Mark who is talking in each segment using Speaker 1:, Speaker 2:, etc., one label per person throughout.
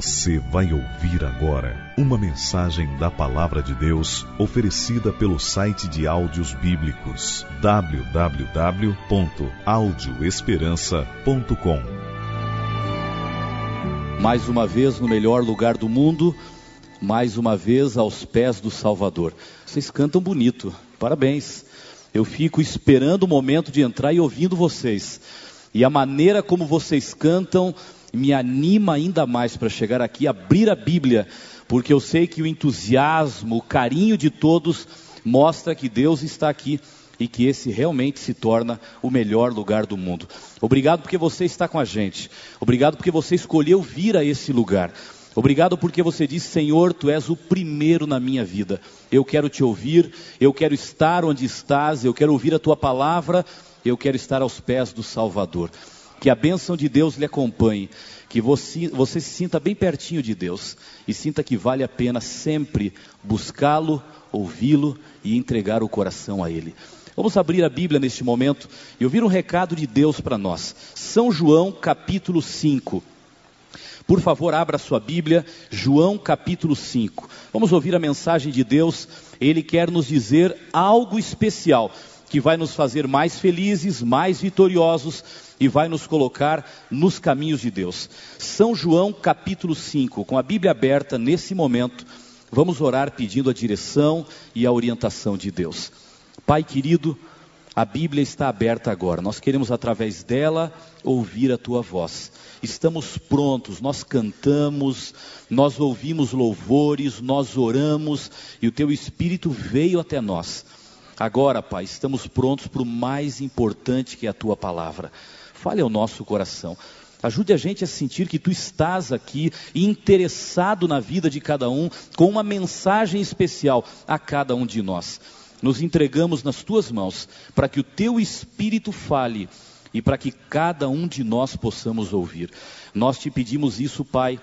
Speaker 1: Você vai ouvir agora uma mensagem da Palavra de Deus oferecida pelo site de áudios bíblicos www.audioesperança.com.
Speaker 2: Mais uma vez no melhor lugar do mundo, mais uma vez aos pés do Salvador. Vocês cantam bonito, parabéns. Eu fico esperando o momento de entrar e ouvindo vocês. E a maneira como vocês cantam me anima ainda mais para chegar aqui, abrir a Bíblia, porque eu sei que o entusiasmo, o carinho de todos mostra que Deus está aqui e que esse realmente se torna o melhor lugar do mundo. Obrigado porque você está com a gente. Obrigado porque você escolheu vir a esse lugar. Obrigado porque você disse, Senhor, tu és o primeiro na minha vida. Eu quero te ouvir, eu quero estar onde estás, eu quero ouvir a tua palavra, eu quero estar aos pés do Salvador. Que a bênção de Deus lhe acompanhe, que você, você se sinta bem pertinho de Deus e sinta que vale a pena sempre buscá-lo, ouvi-lo e entregar o coração a Ele. Vamos abrir a Bíblia neste momento e ouvir um recado de Deus para nós. São João capítulo 5. Por favor, abra sua Bíblia, João capítulo 5. Vamos ouvir a mensagem de Deus. Ele quer nos dizer algo especial que vai nos fazer mais felizes, mais vitoriosos e vai nos colocar nos caminhos de Deus. São João capítulo 5, com a Bíblia aberta nesse momento, vamos orar pedindo a direção e a orientação de Deus. Pai querido, a Bíblia está aberta agora, nós queremos através dela ouvir a tua voz. Estamos prontos, nós cantamos, nós ouvimos louvores, nós oramos e o teu Espírito veio até nós. Agora, Pai, estamos prontos para o mais importante que é a tua palavra. Fale ao nosso coração. Ajude a gente a sentir que tu estás aqui interessado na vida de cada um, com uma mensagem especial a cada um de nós. Nos entregamos nas tuas mãos para que o teu espírito fale e para que cada um de nós possamos ouvir. Nós te pedimos isso, Pai,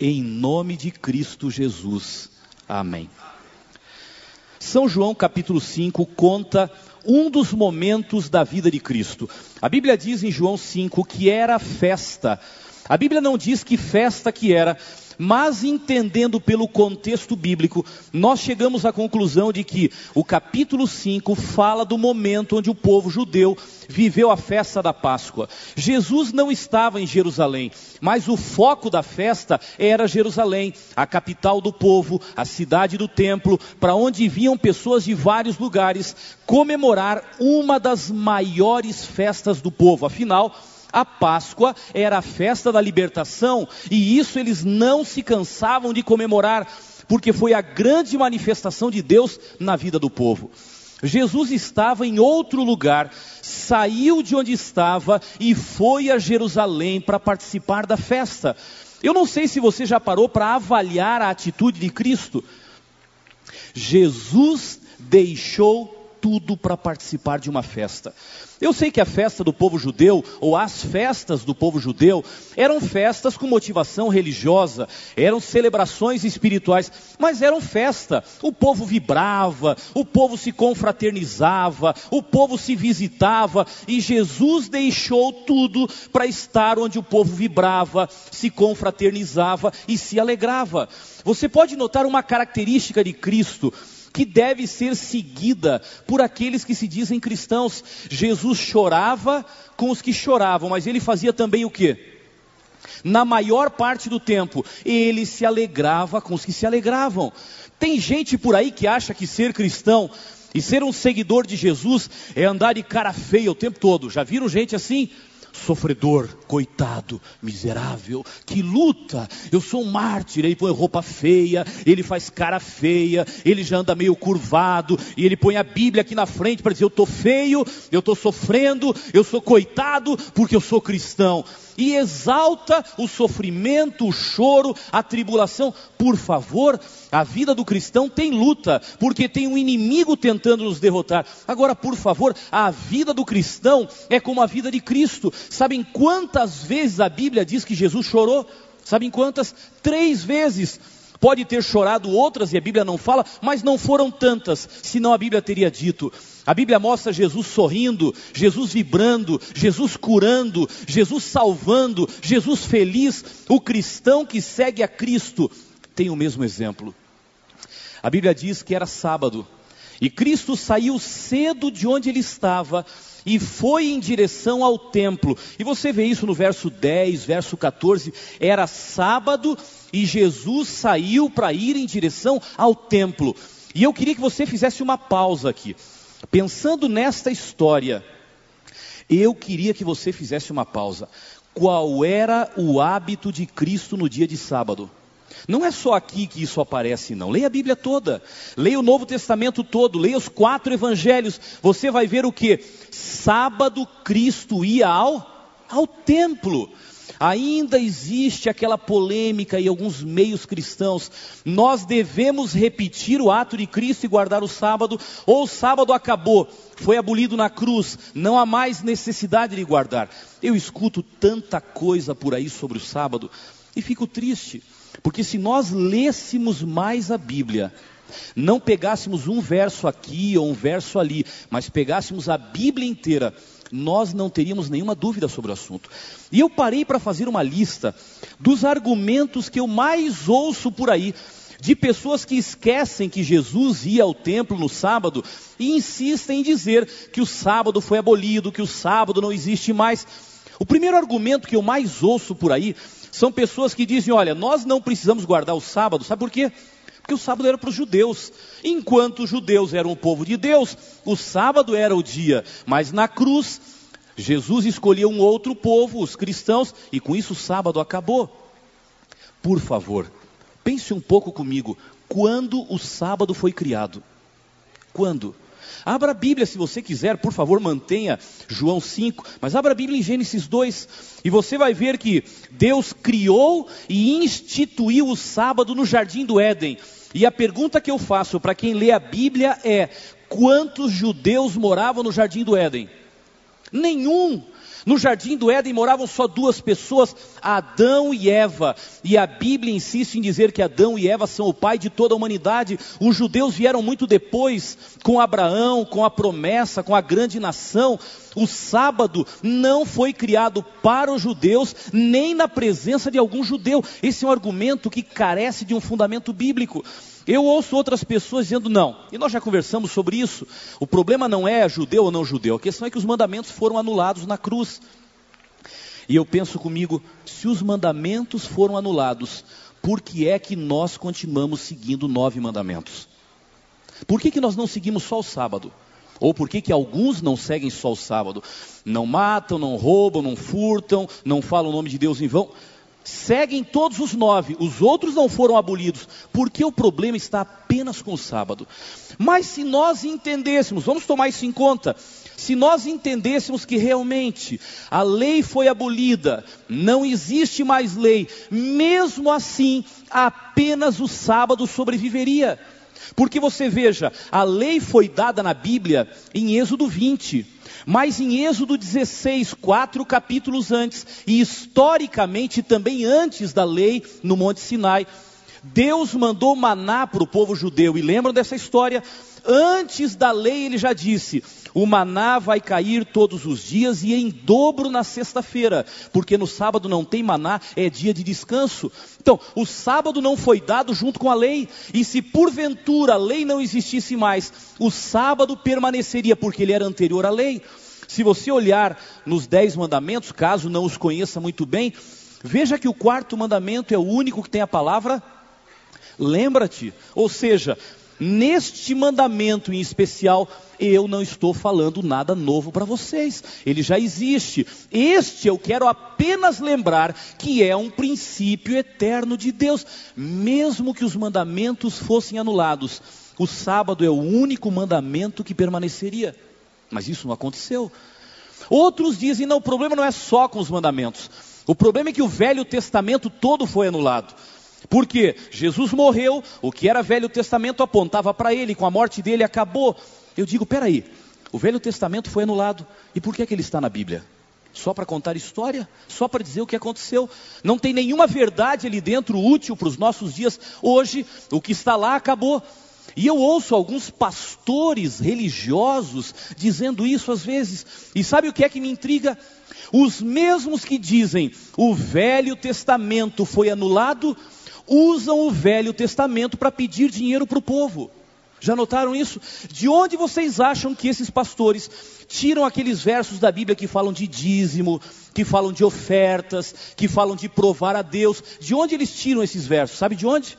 Speaker 2: em nome de Cristo Jesus. Amém. São João capítulo 5 conta um dos momentos da vida de Cristo. A Bíblia diz em João 5 que era festa. A Bíblia não diz que festa que era, mas entendendo pelo contexto bíblico, nós chegamos à conclusão de que o capítulo 5 fala do momento onde o povo judeu viveu a festa da Páscoa. Jesus não estava em Jerusalém, mas o foco da festa era Jerusalém, a capital do povo, a cidade do templo, para onde vinham pessoas de vários lugares comemorar uma das maiores festas do povo. Afinal, a Páscoa era a festa da libertação, e isso eles não se cansavam de comemorar, porque foi a grande manifestação de Deus na vida do povo. Jesus estava em outro lugar, saiu de onde estava e foi a Jerusalém para participar da festa. Eu não sei se você já parou para avaliar a atitude de Cristo. Jesus deixou tudo para participar de uma festa. Eu sei que a festa do povo judeu, ou as festas do povo judeu, eram festas com motivação religiosa, eram celebrações espirituais, mas eram festa. O povo vibrava, o povo se confraternizava, o povo se visitava, e Jesus deixou tudo para estar onde o povo vibrava, se confraternizava e se alegrava. Você pode notar uma característica de Cristo que deve ser seguida por aqueles que se dizem cristãos. Jesus chorava com os que choravam, mas ele fazia também o que? Na maior parte do tempo, ele se alegrava com os que se alegravam. Tem gente por aí que acha que ser cristão e ser um seguidor de Jesus é andar de cara feia o tempo todo. Já viram gente assim? sofredor, coitado, miserável, que luta. Eu sou um mártir, ele põe roupa feia, ele faz cara feia, ele já anda meio curvado, e ele põe a Bíblia aqui na frente para dizer: Eu estou feio, eu estou sofrendo, eu sou coitado, porque eu sou cristão. E exalta o sofrimento, o choro, a tribulação. Por favor, a vida do cristão tem luta, porque tem um inimigo tentando nos derrotar. Agora, por favor, a vida do cristão é como a vida de Cristo. Sabem quantas vezes a Bíblia diz que Jesus chorou? Sabem quantas? Três vezes. Pode ter chorado outras e a Bíblia não fala, mas não foram tantas, senão a Bíblia teria dito. A Bíblia mostra Jesus sorrindo, Jesus vibrando, Jesus curando, Jesus salvando, Jesus feliz. O cristão que segue a Cristo tem o mesmo exemplo. A Bíblia diz que era sábado e Cristo saiu cedo de onde ele estava e foi em direção ao templo. E você vê isso no verso 10, verso 14. Era sábado e Jesus saiu para ir em direção ao templo. E eu queria que você fizesse uma pausa aqui. Pensando nesta história, eu queria que você fizesse uma pausa. Qual era o hábito de Cristo no dia de sábado? Não é só aqui que isso aparece, não. Leia a Bíblia toda. Leia o Novo Testamento todo. Leia os quatro evangelhos. Você vai ver o que? Sábado Cristo ia ao, ao templo. Ainda existe aquela polêmica em alguns meios cristãos. Nós devemos repetir o ato de Cristo e guardar o sábado, ou o sábado acabou, foi abolido na cruz, não há mais necessidade de guardar. Eu escuto tanta coisa por aí sobre o sábado e fico triste. Porque se nós lêssemos mais a Bíblia, não pegássemos um verso aqui ou um verso ali, mas pegássemos a Bíblia inteira, nós não teríamos nenhuma dúvida sobre o assunto. E eu parei para fazer uma lista dos argumentos que eu mais ouço por aí, de pessoas que esquecem que Jesus ia ao templo no sábado e insistem em dizer que o sábado foi abolido, que o sábado não existe mais. O primeiro argumento que eu mais ouço por aí são pessoas que dizem: olha, nós não precisamos guardar o sábado, sabe por quê? Porque o sábado era para os judeus. Enquanto os judeus eram o povo de Deus, o sábado era o dia. Mas na cruz, Jesus escolheu um outro povo, os cristãos, e com isso o sábado acabou. Por favor, pense um pouco comigo. Quando o sábado foi criado? Quando? Abra a Bíblia se você quiser, por favor, mantenha João 5, mas abra a Bíblia em Gênesis 2 e você vai ver que Deus criou e instituiu o sábado no jardim do Éden. E a pergunta que eu faço para quem lê a Bíblia é: quantos judeus moravam no jardim do Éden? Nenhum. No jardim do Éden moravam só duas pessoas, Adão e Eva. E a Bíblia insiste em dizer que Adão e Eva são o pai de toda a humanidade. Os judeus vieram muito depois, com Abraão, com a promessa, com a grande nação. O sábado não foi criado para os judeus, nem na presença de algum judeu. Esse é um argumento que carece de um fundamento bíblico. Eu ouço outras pessoas dizendo não, e nós já conversamos sobre isso. O problema não é judeu ou não judeu, a questão é que os mandamentos foram anulados na cruz. E eu penso comigo, se os mandamentos foram anulados, por que é que nós continuamos seguindo nove mandamentos? Por que, que nós não seguimos só o sábado? Ou por que, que alguns não seguem só o sábado? Não matam, não roubam, não furtam, não falam o nome de Deus em vão seguem todos os nove, os outros não foram abolidos, porque o problema está apenas com o sábado. Mas se nós entendêssemos, vamos tomar isso em conta, se nós entendêssemos que realmente a lei foi abolida, não existe mais lei, mesmo assim, apenas o sábado sobreviveria. Porque você veja, a lei foi dada na Bíblia em Êxodo 20. Mas em Êxodo 16, quatro capítulos antes, e historicamente também antes da lei no Monte Sinai, Deus mandou maná para o povo judeu. E lembram dessa história? Antes da lei, ele já disse: o maná vai cair todos os dias e em dobro na sexta-feira, porque no sábado não tem maná, é dia de descanso. Então, o sábado não foi dado junto com a lei, e se porventura a lei não existisse mais, o sábado permaneceria, porque ele era anterior à lei. Se você olhar nos dez mandamentos, caso não os conheça muito bem, veja que o quarto mandamento é o único que tem a palavra lembra-te. Ou seja, neste mandamento em especial, eu não estou falando nada novo para vocês, ele já existe. Este eu quero apenas lembrar que é um princípio eterno de Deus, mesmo que os mandamentos fossem anulados, o sábado é o único mandamento que permaneceria. Mas isso não aconteceu. Outros dizem: não, o problema não é só com os mandamentos. O problema é que o Velho Testamento todo foi anulado. Porque Jesus morreu, o que era Velho Testamento apontava para ele, com a morte dele acabou. Eu digo: peraí, o Velho Testamento foi anulado, e por que, é que ele está na Bíblia? Só para contar história, só para dizer o que aconteceu. Não tem nenhuma verdade ali dentro útil para os nossos dias. Hoje, o que está lá acabou. E eu ouço alguns pastores religiosos dizendo isso às vezes. E sabe o que é que me intriga? Os mesmos que dizem o Velho Testamento foi anulado, usam o Velho Testamento para pedir dinheiro para o povo. Já notaram isso? De onde vocês acham que esses pastores tiram aqueles versos da Bíblia que falam de dízimo, que falam de ofertas, que falam de provar a Deus? De onde eles tiram esses versos? Sabe de onde?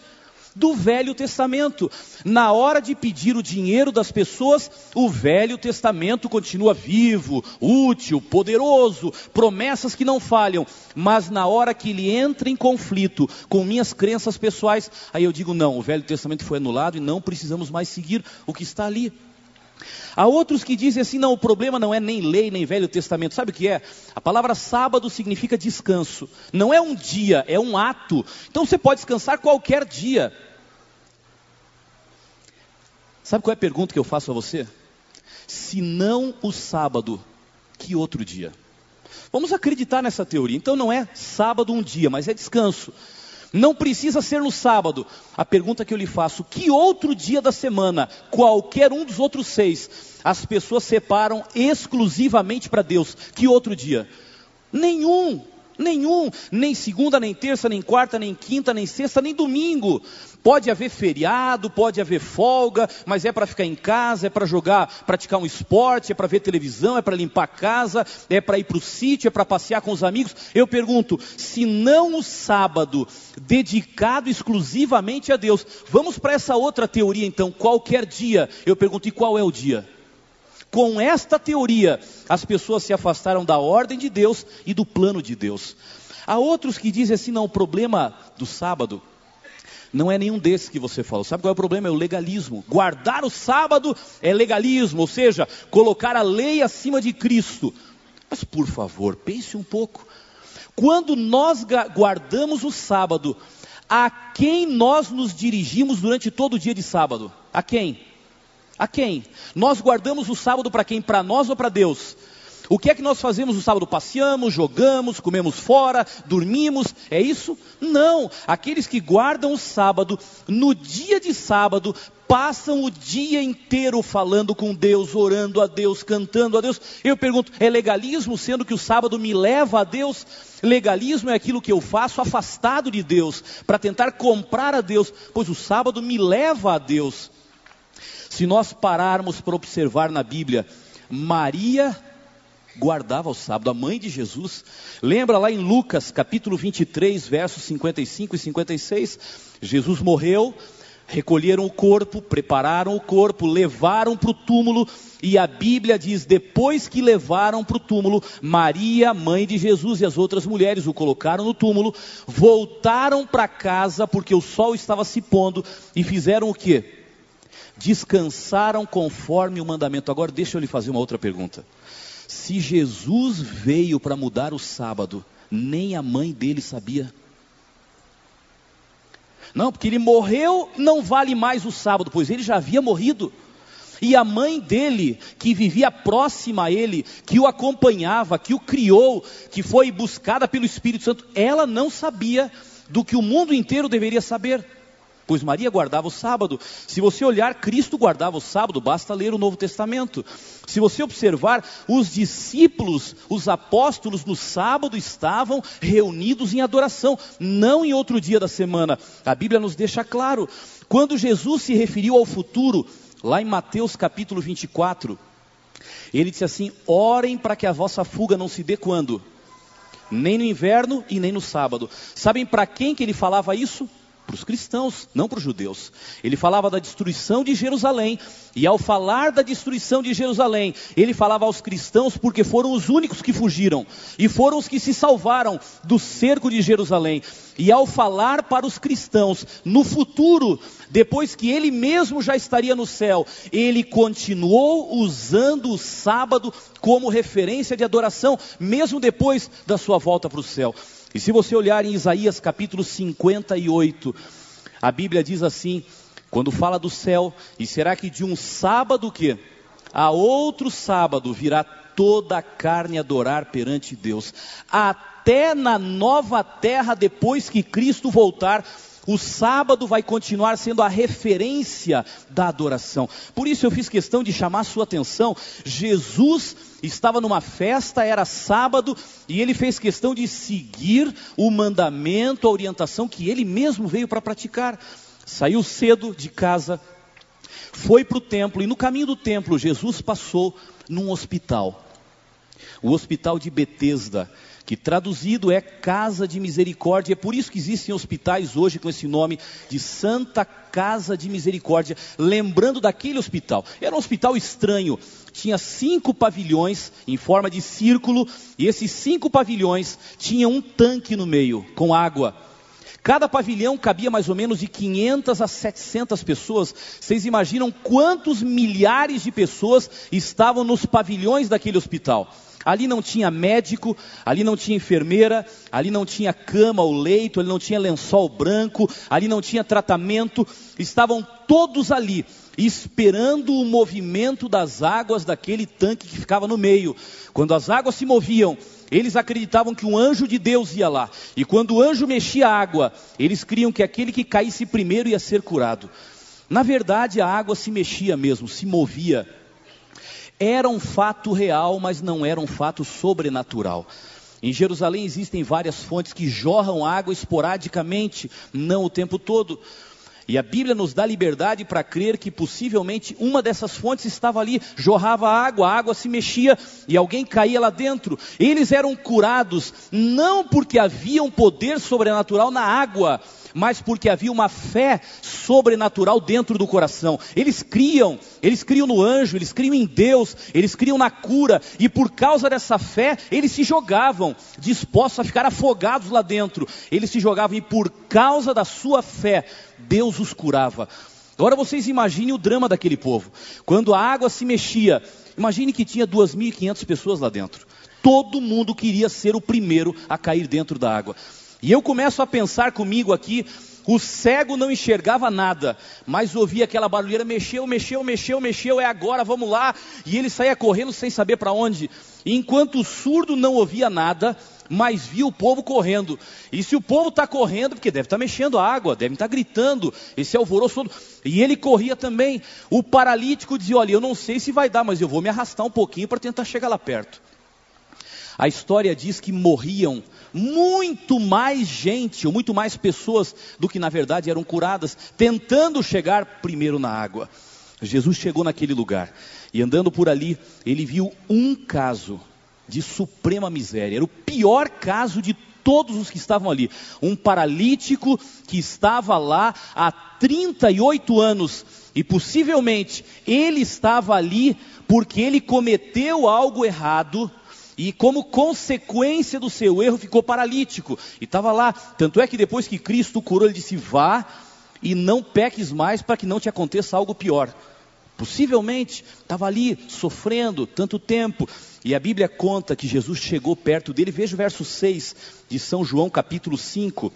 Speaker 2: Do Velho Testamento. Na hora de pedir o dinheiro das pessoas, o Velho Testamento continua vivo, útil, poderoso, promessas que não falham. Mas na hora que ele entra em conflito com minhas crenças pessoais, aí eu digo: não, o Velho Testamento foi anulado e não precisamos mais seguir o que está ali. Há outros que dizem assim: não, o problema não é nem lei, nem Velho Testamento. Sabe o que é? A palavra sábado significa descanso. Não é um dia, é um ato. Então você pode descansar qualquer dia. Sabe qual é a pergunta que eu faço a você? Se não o sábado, que outro dia? Vamos acreditar nessa teoria. Então não é sábado um dia, mas é descanso. Não precisa ser no sábado. A pergunta que eu lhe faço: que outro dia da semana, qualquer um dos outros seis, as pessoas separam exclusivamente para Deus? Que outro dia? Nenhum. Nenhum, nem segunda, nem terça, nem quarta, nem quinta, nem sexta, nem domingo. Pode haver feriado, pode haver folga, mas é para ficar em casa, é para jogar, praticar um esporte, é para ver televisão, é para limpar a casa, é para ir para o sítio, é para passear com os amigos. Eu pergunto, se não o sábado dedicado exclusivamente a Deus, vamos para essa outra teoria então, qualquer dia. Eu pergunto, e qual é o dia? Com esta teoria, as pessoas se afastaram da ordem de Deus e do plano de Deus. Há outros que dizem assim: não, o problema do sábado não é nenhum desses que você falou. Sabe qual é o problema? É o legalismo. Guardar o sábado é legalismo, ou seja, colocar a lei acima de Cristo. Mas por favor, pense um pouco. Quando nós guardamos o sábado, a quem nós nos dirigimos durante todo o dia de sábado? A quem? A quem? Nós guardamos o sábado para quem? Para nós ou para Deus? O que é que nós fazemos no sábado? Passeamos, jogamos, comemos fora, dormimos, é isso? Não. Aqueles que guardam o sábado, no dia de sábado, passam o dia inteiro falando com Deus, orando a Deus, cantando a Deus. Eu pergunto, é legalismo sendo que o sábado me leva a Deus? Legalismo é aquilo que eu faço afastado de Deus, para tentar comprar a Deus, pois o sábado me leva a Deus. Se nós pararmos para observar na Bíblia, Maria guardava o sábado, a mãe de Jesus. Lembra lá em Lucas, capítulo 23, versos 55 e 56? Jesus morreu, recolheram o corpo, prepararam o corpo, levaram para o túmulo, e a Bíblia diz: depois que levaram para o túmulo, Maria, mãe de Jesus, e as outras mulheres o colocaram no túmulo, voltaram para casa, porque o sol estava se pondo, e fizeram o que? Descansaram conforme o mandamento. Agora deixa eu lhe fazer uma outra pergunta. Se Jesus veio para mudar o sábado, nem a mãe dele sabia. Não, porque ele morreu, não vale mais o sábado, pois ele já havia morrido. E a mãe dele, que vivia próxima a ele, que o acompanhava, que o criou, que foi buscada pelo Espírito Santo, ela não sabia do que o mundo inteiro deveria saber pois Maria guardava o sábado. Se você olhar, Cristo guardava o sábado, basta ler o Novo Testamento. Se você observar, os discípulos, os apóstolos no sábado estavam reunidos em adoração, não em outro dia da semana. A Bíblia nos deixa claro. Quando Jesus se referiu ao futuro, lá em Mateus capítulo 24, ele disse assim: Orem para que a vossa fuga não se dê quando? Nem no inverno e nem no sábado. Sabem para quem que ele falava isso? Para os cristãos, não para os judeus. Ele falava da destruição de Jerusalém, e ao falar da destruição de Jerusalém, ele falava aos cristãos porque foram os únicos que fugiram e foram os que se salvaram do cerco de Jerusalém. E ao falar para os cristãos no futuro, depois que ele mesmo já estaria no céu, ele continuou usando o sábado como referência de adoração, mesmo depois da sua volta para o céu. E se você olhar em Isaías capítulo 58, a Bíblia diz assim, quando fala do céu, e será que de um sábado que a outro sábado virá toda a carne adorar perante Deus. Até na nova terra, depois que Cristo voltar, o sábado vai continuar sendo a referência da adoração. Por isso eu fiz questão de chamar sua atenção. Jesus estava numa festa, era sábado, e ele fez questão de seguir o mandamento, a orientação que ele mesmo veio para praticar. Saiu cedo de casa, foi para o templo, e no caminho do templo, Jesus passou num hospital. O hospital de Betesda que traduzido é Casa de Misericórdia. É por isso que existem hospitais hoje com esse nome de Santa Casa de Misericórdia, lembrando daquele hospital. Era um hospital estranho, tinha cinco pavilhões em forma de círculo, e esses cinco pavilhões tinham um tanque no meio com água. Cada pavilhão cabia mais ou menos de 500 a 700 pessoas. Vocês imaginam quantos milhares de pessoas estavam nos pavilhões daquele hospital? Ali não tinha médico, ali não tinha enfermeira, ali não tinha cama ou leito, ali não tinha lençol branco, ali não tinha tratamento. Estavam todos ali, esperando o movimento das águas daquele tanque que ficava no meio. Quando as águas se moviam, eles acreditavam que um anjo de Deus ia lá. E quando o anjo mexia a água, eles criam que aquele que caísse primeiro ia ser curado. Na verdade, a água se mexia mesmo, se movia era um fato real, mas não era um fato sobrenatural. Em Jerusalém existem várias fontes que jorram água esporadicamente, não o tempo todo. E a Bíblia nos dá liberdade para crer que possivelmente uma dessas fontes estava ali, jorrava água, a água se mexia e alguém caía lá dentro. Eles eram curados não porque havia um poder sobrenatural na água, mas porque havia uma fé sobrenatural dentro do coração. Eles criam, eles criam no anjo, eles criam em Deus, eles criam na cura, e por causa dessa fé, eles se jogavam, dispostos a ficar afogados lá dentro. Eles se jogavam, e por causa da sua fé, Deus os curava. Agora vocês imaginem o drama daquele povo. Quando a água se mexia, imagine que tinha 2.500 pessoas lá dentro. Todo mundo queria ser o primeiro a cair dentro da água. E eu começo a pensar comigo aqui, o cego não enxergava nada, mas ouvia aquela barulheira, mexeu, mexeu, mexeu, mexeu, é agora, vamos lá. E ele saía correndo sem saber para onde. Enquanto o surdo não ouvia nada, mas via o povo correndo. E se o povo está correndo, porque deve estar tá mexendo a água, deve estar tá gritando, esse alvoroço todo. E ele corria também. O paralítico dizia: Olha, eu não sei se vai dar, mas eu vou me arrastar um pouquinho para tentar chegar lá perto. A história diz que morriam muito mais gente, ou muito mais pessoas do que na verdade eram curadas, tentando chegar primeiro na água. Jesus chegou naquele lugar e andando por ali, ele viu um caso de suprema miséria. Era o pior caso de todos os que estavam ali. Um paralítico que estava lá há 38 anos e possivelmente ele estava ali porque ele cometeu algo errado e como consequência do seu erro ficou paralítico. E estava lá. Tanto é que depois que Cristo curou, ele disse: Vá e não peques mais para que não te aconteça algo pior. Possivelmente estava ali sofrendo tanto tempo. E a Bíblia conta que Jesus chegou perto dele. Veja o verso 6 de São João, capítulo 5.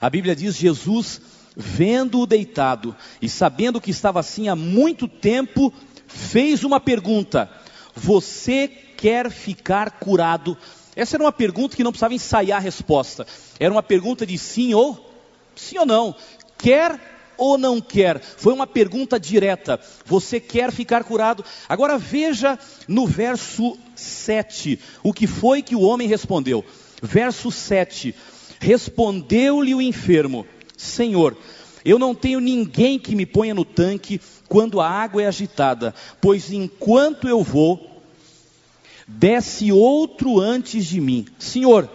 Speaker 2: A Bíblia diz: Jesus, vendo-o deitado e sabendo que estava assim há muito tempo, fez uma pergunta: Você quer ficar curado? Essa era uma pergunta que não precisava ensaiar a resposta. Era uma pergunta de sim ou sim ou não. Quer ou não quer? Foi uma pergunta direta. Você quer ficar curado? Agora veja no verso 7 o que foi que o homem respondeu. Verso 7: Respondeu-lhe o enfermo: Senhor, eu não tenho ninguém que me ponha no tanque quando a água é agitada, pois enquanto eu vou, desce outro antes de mim. Senhor,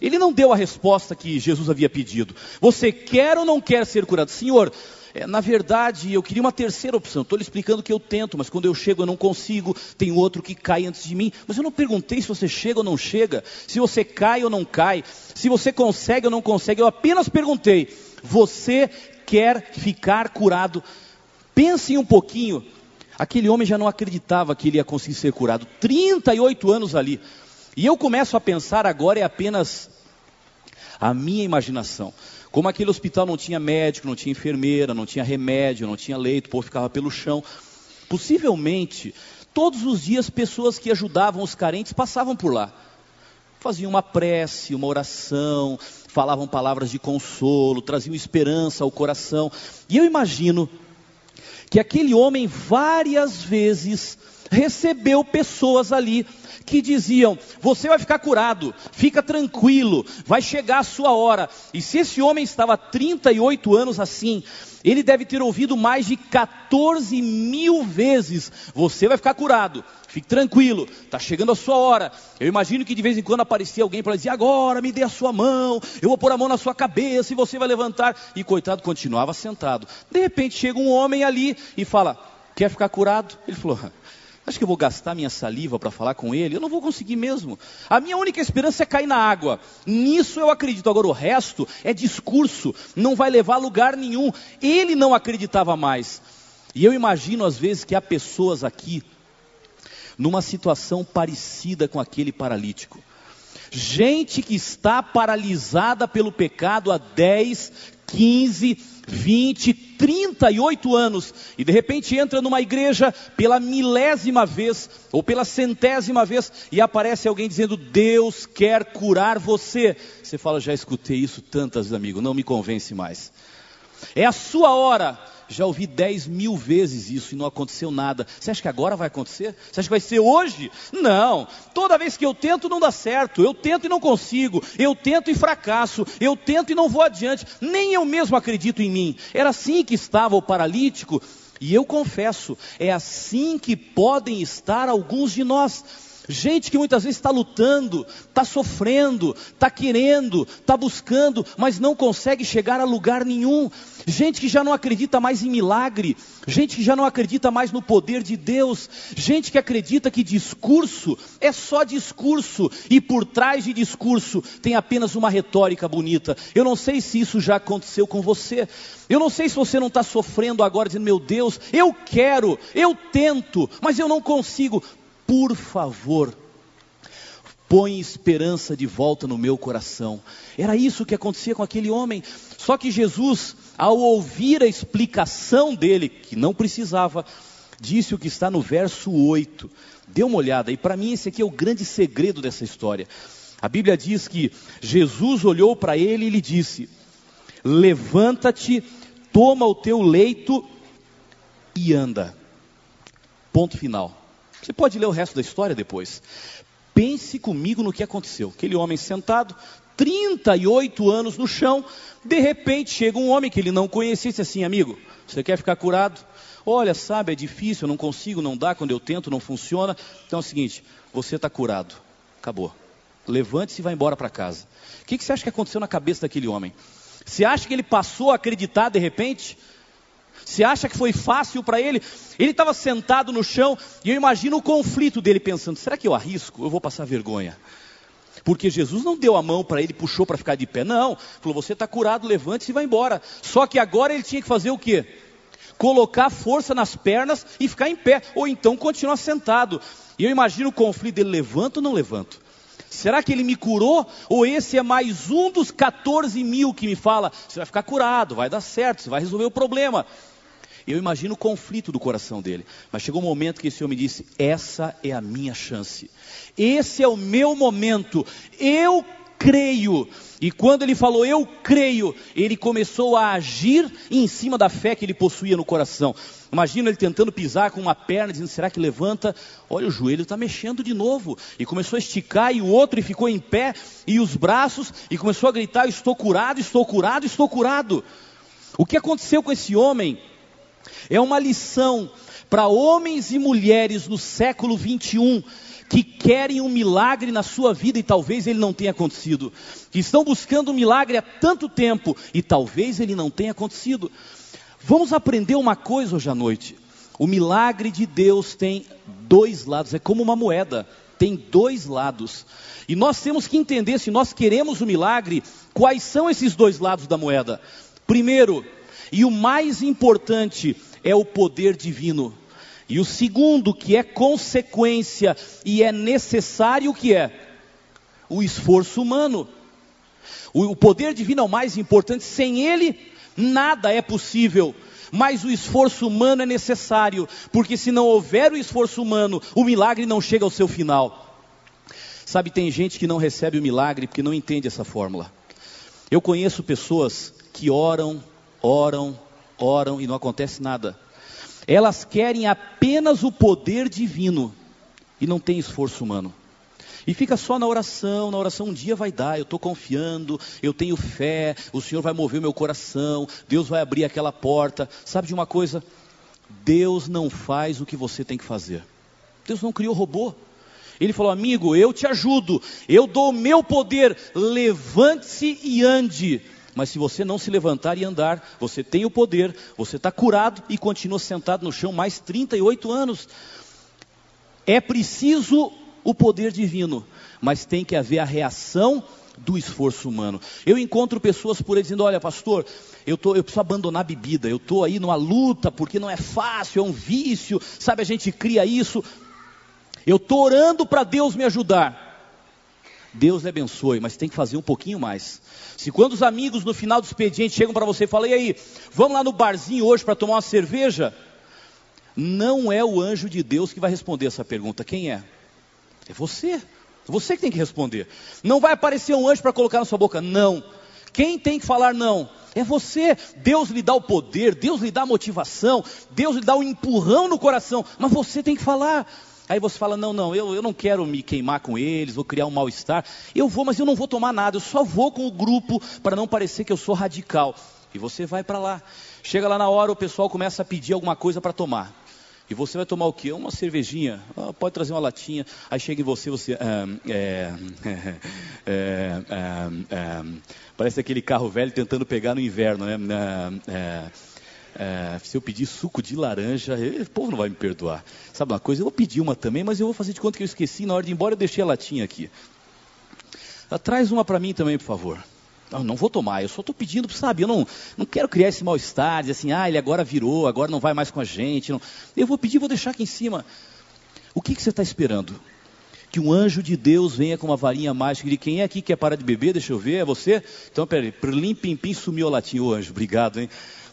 Speaker 2: ele não deu a resposta que Jesus havia pedido. Você quer ou não quer ser curado? Senhor, é, na verdade, eu queria uma terceira opção. Estou lhe explicando que eu tento, mas quando eu chego eu não consigo. Tem outro que cai antes de mim. Mas eu não perguntei se você chega ou não chega, se você cai ou não cai, se você consegue ou não consegue. Eu apenas perguntei: você quer ficar curado? Pense um pouquinho Aquele homem já não acreditava que ele ia conseguir ser curado. 38 anos ali. E eu começo a pensar agora é apenas a minha imaginação. Como aquele hospital não tinha médico, não tinha enfermeira, não tinha remédio, não tinha leito, o povo ficava pelo chão. Possivelmente, Todos os dias, pessoas que ajudavam os carentes passavam por lá. Faziam uma prece, uma oração, falavam palavras de consolo, traziam esperança ao coração. E eu imagino que aquele homem várias vezes recebeu pessoas ali que diziam: Você vai ficar curado, fica tranquilo, vai chegar a sua hora. E se esse homem estava 38 anos assim, ele deve ter ouvido mais de 14 mil vezes: Você vai ficar curado, fique tranquilo, está chegando a sua hora. Eu imagino que de vez em quando aparecia alguém para dizer: Agora me dê a sua mão, eu vou pôr a mão na sua cabeça e você vai levantar. E coitado continuava sentado. De repente chega um homem ali e fala: Quer ficar curado? Ele falou: Acho que eu vou gastar minha saliva para falar com ele? Eu não vou conseguir mesmo. A minha única esperança é cair na água. Nisso eu acredito. Agora o resto é discurso, não vai levar a lugar nenhum. Ele não acreditava mais. E eu imagino às vezes que há pessoas aqui numa situação parecida com aquele paralítico. Gente que está paralisada pelo pecado há 10, 15, 20, 38 anos e de repente entra numa igreja pela milésima vez ou pela centésima vez e aparece alguém dizendo: Deus quer curar você. Você fala: Já escutei isso tantas amigo, não me convence mais. É a sua hora já ouvi 10 mil vezes isso e não aconteceu nada. Você acha que agora vai acontecer? Você acha que vai ser hoje? Não. Toda vez que eu tento não dá certo. Eu tento e não consigo. Eu tento e fracasso. Eu tento e não vou adiante. Nem eu mesmo acredito em mim. Era assim que estava o paralítico. E eu confesso, é assim que podem estar alguns de nós. Gente que muitas vezes está lutando, está sofrendo, está querendo, está buscando, mas não consegue chegar a lugar nenhum. Gente que já não acredita mais em milagre, gente que já não acredita mais no poder de Deus, gente que acredita que discurso é só discurso e por trás de discurso tem apenas uma retórica bonita. Eu não sei se isso já aconteceu com você. Eu não sei se você não está sofrendo agora dizendo, meu Deus, eu quero, eu tento, mas eu não consigo por favor, põe esperança de volta no meu coração. Era isso que acontecia com aquele homem. Só que Jesus, ao ouvir a explicação dele, que não precisava, disse o que está no verso 8. Dê uma olhada, e para mim esse aqui é o grande segredo dessa história. A Bíblia diz que Jesus olhou para ele e lhe disse: Levanta-te, toma o teu leito e anda. Ponto final. Você pode ler o resto da história depois. Pense comigo no que aconteceu. Aquele homem sentado, 38 anos no chão, de repente chega um homem que ele não conhecia e disse assim: Amigo, você quer ficar curado? Olha, sabe, é difícil, eu não consigo, não dá, quando eu tento não funciona. Então é o seguinte: você está curado, acabou. Levante-se e vá embora para casa. O que, que você acha que aconteceu na cabeça daquele homem? Você acha que ele passou a acreditar de repente? Você acha que foi fácil para ele? Ele estava sentado no chão e eu imagino o conflito dele pensando: será que eu arrisco? Eu vou passar vergonha. Porque Jesus não deu a mão para ele, puxou para ficar de pé. Não, falou: você está curado, levante-se e vai embora. Só que agora ele tinha que fazer o quê? Colocar força nas pernas e ficar em pé, ou então continuar sentado. E eu imagino o conflito dele: levanto ou não levanto? Será que ele me curou? Ou esse é mais um dos 14 mil que me fala: você vai ficar curado, vai dar certo, você vai resolver o problema. Eu imagino o conflito do coração dele. Mas chegou um momento que esse homem disse: Essa é a minha chance. Esse é o meu momento. Eu creio. E quando ele falou eu creio, ele começou a agir em cima da fé que ele possuía no coração. Imagina ele tentando pisar com uma perna, dizendo: será que levanta? Olha, o joelho está mexendo de novo. E começou a esticar, e o outro e ficou em pé, e os braços, e começou a gritar: estou curado, estou curado, estou curado. O que aconteceu com esse homem é uma lição para homens e mulheres no século 21 que querem um milagre na sua vida e talvez ele não tenha acontecido, que estão buscando um milagre há tanto tempo e talvez ele não tenha acontecido. Vamos aprender uma coisa hoje à noite. O milagre de Deus tem dois lados, é como uma moeda, tem dois lados. E nós temos que entender, se nós queremos o milagre, quais são esses dois lados da moeda. Primeiro, e o mais importante é o poder divino. E o segundo, que é consequência e é necessário, que é? O esforço humano. O poder divino é o mais importante, sem ele, nada é possível. mas o esforço humano é necessário, porque se não houver o esforço humano, o milagre não chega ao seu final. Sabe, tem gente que não recebe o milagre porque não entende essa fórmula. Eu conheço pessoas que oram, oram, oram e não acontece nada. Elas querem apenas o poder divino e não tem esforço humano. E fica só na oração, na oração um dia vai dar, eu estou confiando, eu tenho fé, o Senhor vai mover meu coração, Deus vai abrir aquela porta. Sabe de uma coisa? Deus não faz o que você tem que fazer. Deus não criou robô. Ele falou, amigo, eu te ajudo, eu dou o meu poder, levante-se e ande. Mas se você não se levantar e andar, você tem o poder, você está curado e continua sentado no chão mais 38 anos. É preciso o poder divino, mas tem que haver a reação do esforço humano. Eu encontro pessoas por aí dizendo: Olha, pastor, eu, tô, eu preciso abandonar a bebida, eu estou aí numa luta, porque não é fácil, é um vício, sabe? A gente cria isso. Eu estou orando para Deus me ajudar. Deus lhe abençoe, mas tem que fazer um pouquinho mais. Se quando os amigos no final do expediente chegam para você e falam: E aí, vamos lá no barzinho hoje para tomar uma cerveja? Não é o anjo de Deus que vai responder essa pergunta. Quem é? É você. Você que tem que responder. Não vai aparecer um anjo para colocar na sua boca. Não. Quem tem que falar não? É você. Deus lhe dá o poder, Deus lhe dá a motivação, Deus lhe dá o empurrão no coração. Mas você tem que falar. Aí você fala: não, não, eu, eu não quero me queimar com eles, vou criar um mal-estar. Eu vou, mas eu não vou tomar nada, eu só vou com o grupo para não parecer que eu sou radical. E você vai para lá. Chega lá na hora, o pessoal começa a pedir alguma coisa para tomar. E você vai tomar o quê? Uma cervejinha. Ah, pode trazer uma latinha. Aí chega em você, você. Ah, é, é, é, parece aquele carro velho tentando pegar no inverno, né? Se eu pedir suco de laranja, o povo não vai me perdoar. Sabe uma coisa? Eu vou pedir uma também, mas eu vou fazer de conta que eu esqueci. Na hora de ir embora, eu deixei a latinha aqui. Ah, traz uma para mim também, por favor. Não, não vou tomar, eu só estou pedindo, sabe, eu não, não quero criar esse mal-estar, dizer assim, ah, ele agora virou, agora não vai mais com a gente. Não. Eu vou pedir, vou deixar aqui em cima. O que, que você está esperando? Que um anjo de Deus venha com uma varinha mágica e quem é aqui que quer parar de beber? Deixa eu ver, é você? Então, peraí, perlim, pim, sumiu a latinha, ô anjo, obrigado, hein?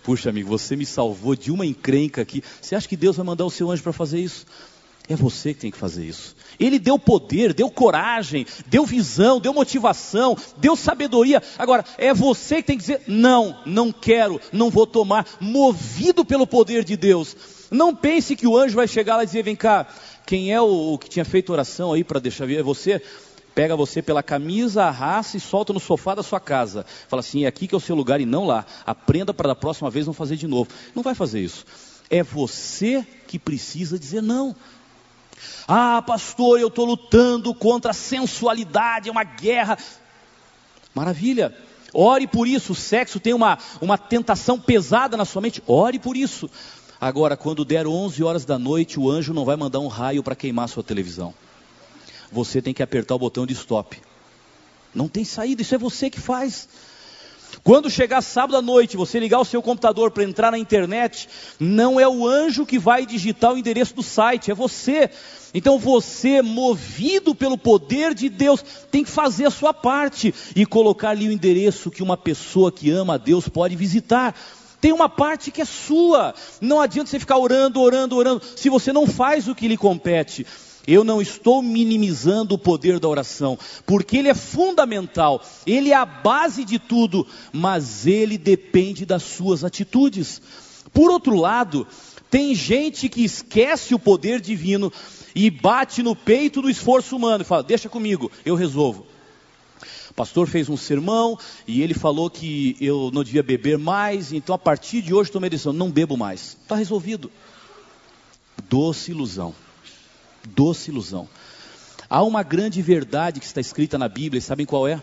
Speaker 2: Puxa, amigo, você me salvou de uma encrenca aqui. Você acha que Deus vai mandar o seu anjo para fazer isso? É você que tem que fazer isso. Ele deu poder, deu coragem, deu visão, deu motivação, deu sabedoria. Agora, é você que tem que dizer: não, não quero, não vou tomar, movido pelo poder de Deus. Não pense que o anjo vai chegar lá e dizer: vem cá, quem é o, o que tinha feito oração aí para deixar vir? É você? Pega você pela camisa, arrasta e solta no sofá da sua casa. Fala assim: é aqui que é o seu lugar e não lá. Aprenda para da próxima vez não fazer de novo. Não vai fazer isso. É você que precisa dizer não. Ah, pastor, eu estou lutando contra a sensualidade, é uma guerra. Maravilha. Ore por isso. O sexo tem uma, uma tentação pesada na sua mente. Ore por isso. Agora, quando der 11 horas da noite, o anjo não vai mandar um raio para queimar sua televisão. Você tem que apertar o botão de stop. Não tem saída, isso é você que faz. Quando chegar sábado à noite, você ligar o seu computador para entrar na internet, não é o anjo que vai digitar o endereço do site, é você. Então você, movido pelo poder de Deus, tem que fazer a sua parte e colocar ali o endereço que uma pessoa que ama a Deus pode visitar. Tem uma parte que é sua. Não adianta você ficar orando, orando, orando, se você não faz o que lhe compete. Eu não estou minimizando o poder da oração, porque ele é fundamental, ele é a base de tudo, mas ele depende das suas atitudes. Por outro lado, tem gente que esquece o poder divino e bate no peito do esforço humano e fala: Deixa comigo, eu resolvo. Pastor fez um sermão e ele falou que eu não devia beber mais, então a partir de hoje tomei a decisão: não bebo mais. Está resolvido. Doce ilusão doce ilusão. Há uma grande verdade que está escrita na Bíblia, e sabem qual é?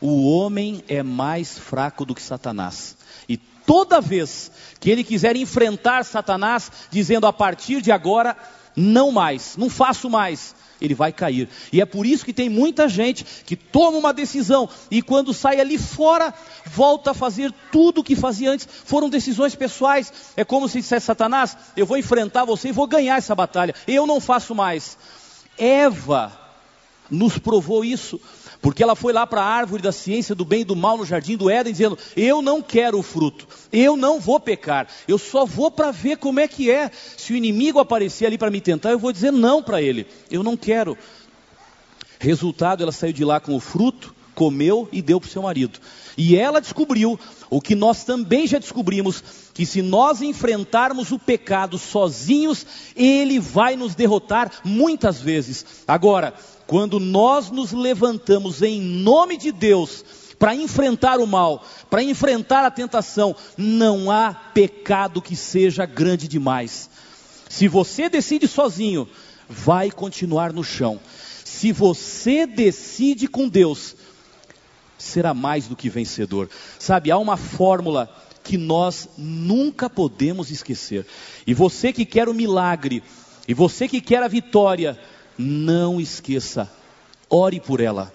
Speaker 2: O homem é mais fraco do que Satanás. E toda vez que ele quiser enfrentar Satanás, dizendo a partir de agora, não mais, não faço mais, ele vai cair. E é por isso que tem muita gente que toma uma decisão e quando sai ali fora, volta a fazer tudo o que fazia antes. Foram decisões pessoais. É como se dissesse Satanás: eu vou enfrentar você e vou ganhar essa batalha. Eu não faço mais. Eva nos provou isso. Porque ela foi lá para a árvore da ciência do bem e do mal no jardim do Éden, dizendo: Eu não quero o fruto, eu não vou pecar, eu só vou para ver como é que é. Se o inimigo aparecer ali para me tentar, eu vou dizer não para ele, eu não quero. Resultado, ela saiu de lá com o fruto, comeu e deu para o seu marido. E ela descobriu o que nós também já descobrimos: que se nós enfrentarmos o pecado sozinhos, ele vai nos derrotar muitas vezes. Agora, quando nós nos levantamos em nome de Deus, para enfrentar o mal, para enfrentar a tentação, não há pecado que seja grande demais. Se você decide sozinho, vai continuar no chão. Se você decide com Deus, será mais do que vencedor. Sabe, há uma fórmula que nós nunca podemos esquecer. E você que quer o milagre, e você que quer a vitória, não esqueça, ore por ela,